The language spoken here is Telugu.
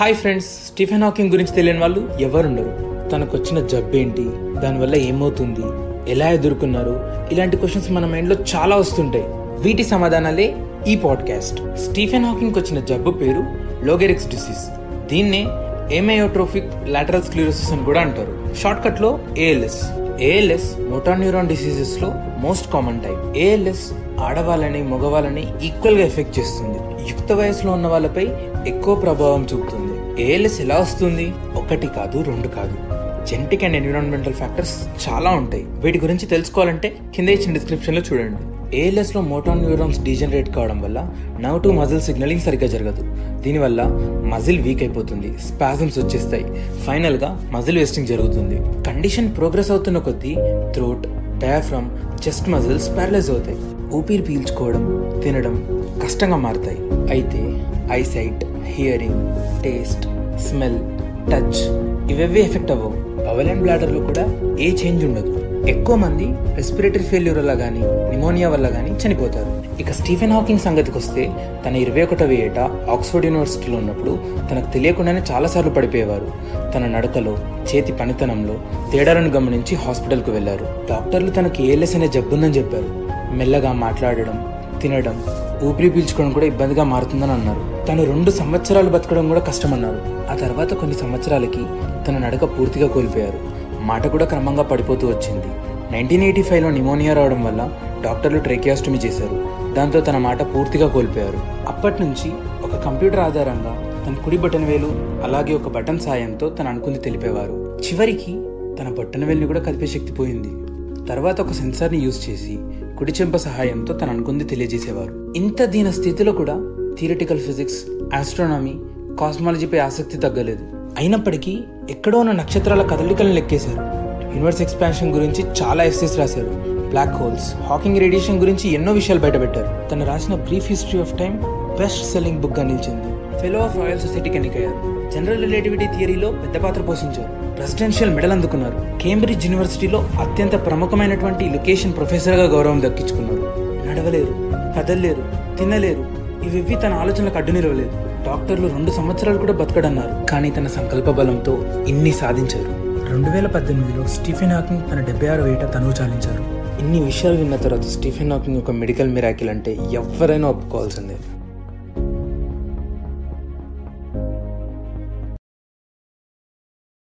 హాయ్ ఫ్రెండ్స్ స్టీఫెన్ హాకింగ్ గురించి తెలియని వాళ్ళు ఎవరుండరు. తనకు వచ్చిన జబ్బు ఏంటి దానివల్ల ఏమవుతుంది ఎలా ఎదుర్కొన్నారు ఇలాంటి క్వశ్చన్స్ మన మైండ్లో చాలా వస్తుంటాయి. వీటి సమాధానాలే ఈ పాడ్కాస్ట్ స్టీఫెన్ హాకింగ్ వచ్చిన జబ్బు పేరు లోగెరిక్స్ డిసీజ్. దీన్నే ఏమయోట్రోఫిక్ లాటరల్ స్క్లీరోసిస్ అని కూడా అంటారు. షార్ట్ కట్లో ఏఎల్ఎస్ ఏఎల్ఎస్ మోటార్ న్యూరాన్ డిసీజెస్లో మోస్ట్ కామన్ టైప్ ఏఎల్ఎస్ ఆడవాళ్ళని మగవాళ్ళని ఈక్వల్గా ఎఫెక్ట్ చేస్తుంది. యుక్త వయసులో ఉన్న వాళ్ళపై ఎక్కువ ప్రభావం చూపుతుంది. ఏఎల్ఎస్ ఎలా వస్తుంది? ఒకటి కాదు రెండు కాదు. జెంటిక్ అండ్ ఎన్విరాన్మెంటల్ ఫ్యాక్టర్స్ చాలా ఉంటాయి. వీటి గురించి తెలుసుకోవాలంటే కింద ఇచ్చిన డిస్క్రిప్షన్లో చూడండి. ఏఎల్ఎస్లో మోటార్ న్యూరాన్స్ డీజనరేట్ కావడం వల్ల నవ్ టు మజిల్ సిగ్నలింగ్ సరిగ్గా జరగదు. దీనివల్ల మజిల్ వీక్ అయిపోతుంది. స్పాజమ్స్ వచ్చేస్తాయి. ఫైనల్గా మజిల్ వేస్టింగ్ జరుగుతుంది. కండిషన్ ప్రోగ్రెస్ అవుతున్న కొద్దీ throat diaphragm chest muscles paralyse అవుతాయి. ఊపిరి పీల్చుకోవడం తినడం కష్టంగా మారుతాయి. అయితే eyesight hearing taste smell touch ఇవేవి ఎఫెక్ట్ అవ్వవు. బవల్ అండ్ బ్లాడర్లో కూడా ఏ చేంజ్ ఉండదు. ఎక్కువ మంది రెస్పిరేటరీ ఫెయిల్యూర్ వల్ల కానీ నిమోనియా వల్ల కానీ చనిపోతారు. ఇక స్టీఫెన్ హాకింగ్ సంగతికి వస్తే తన ఇరవై ఒకటవ ఏట ఆక్స్ఫర్డ్ యూనివర్సిటీలో ఉన్నప్పుడు తనకు తెలియకుండానే చాలాసార్లు పడిపోయేవారు. తన నడకలో చేతి పనితనంలో తేడాలను గమనించి హాస్పిటల్కు వెళ్ళారు. డాక్టర్లు తనకు ఏఎల్ఎస్ అనే జబ్బుందని చెప్పారు. మెల్లగా మాట్లాడడం తినడం ఊపిరి పీల్చుకోవడం కూడా ఇబ్బందిగా మారుతుందని అన్నారు. తను రెండు సంవత్సరాలు బతకడం కూడా కష్టమన్నారు. ఆ తర్వాత కొన్ని సంవత్సరాలకి తన నడక పూర్తిగా కోల్పోయారు. మాట కూడా క్రమంగా పడిపోతూ వచ్చింది. నైన్టీన్ ఎయిటీ ఫైవ్లో నిమోనియా రావడం వల్ల డాక్టర్లు ట్రేకియాస్టమీ చేశారు. దాంతో తన మాట పూర్తిగా కోల్పోయారు. అప్పటి నుంచి ఒక కంప్యూటర్ ఆధారంగా తన కుడి బటన్ వేలు అలాగే ఒక బటన్ సాయంతో తను అనుకుంది తెలిపేవారు. చివరికి తన బట్టన వెళ్ళి కూడా కదిపే శక్తి పోయింది. తర్వాత ఒక సెన్సార్ని యూజ్ చేసి కుడిచెంప సహాయంతో తను అనుకుంది తెలియజేసేవారు. ఇంత దీన స్థితిలో కూడా థియరటికల్ ఫిజిక్స్ ఆస్ట్రానమీ కాస్మాలజీపై ఆసక్తి తగ్గలేదు. అయినప్పటికీ ఎక్కడో ఉన్న నక్షత్రాల కదలికలను లెక్కేశారు. యూనివర్స్ ఎక్స్పాన్షన్ గురించి చాలా ఎస్సెస్ రాశారు. బ్లాక్ హోల్స్ హాకింగ్ రేడియేషన్ గురించి ఎన్నో విషయాలు బయటపెట్టారు. తను రాసిన brief history of time best selling బుక్గా నిలిచింది. ఫెలో ఆఫ్ రాయల్ సొసైటీకి ఎన్నికయ్యారు. జనరల్ రిలేటివిటీ థియరీలో పెద్ద పాత్ర పోషించారు. ప్రెసిడెన్షియల్ మెడల్ అందుకున్నారు. కేంబ్రిడ్జ్ యూనివర్సిటీలో అత్యంత ప్రముఖమైనటువంటి లొకేషన్ ప్రొఫెసర్గా గౌరవం దక్కించుకున్నారు. నడవలేరు కదలలేరు తినలేరు ఇవి తన ఆలోచనలకు అడ్డు నిలవలేదు. డాక్టర్లు రెండు సంవత్సరాలు కూడా బతకడన్నారు. కానీ తన సంకల్ప బలంతో ఇన్ని సాధించారు. రెండు వేల పద్దెనిమిదిలో స్టీఫెన్ హాకింగ్ తన డెబ్బై ఆరు ఏట తనువు చాలించారు. ఇన్ని విషయాలు విన్న తర్వాత స్టీఫెన్ హాకింగ్ ఒక మెడికల్ మిరాకిల్ అంటే ఎవరైనా ఒప్పుకోవాల్సిందే.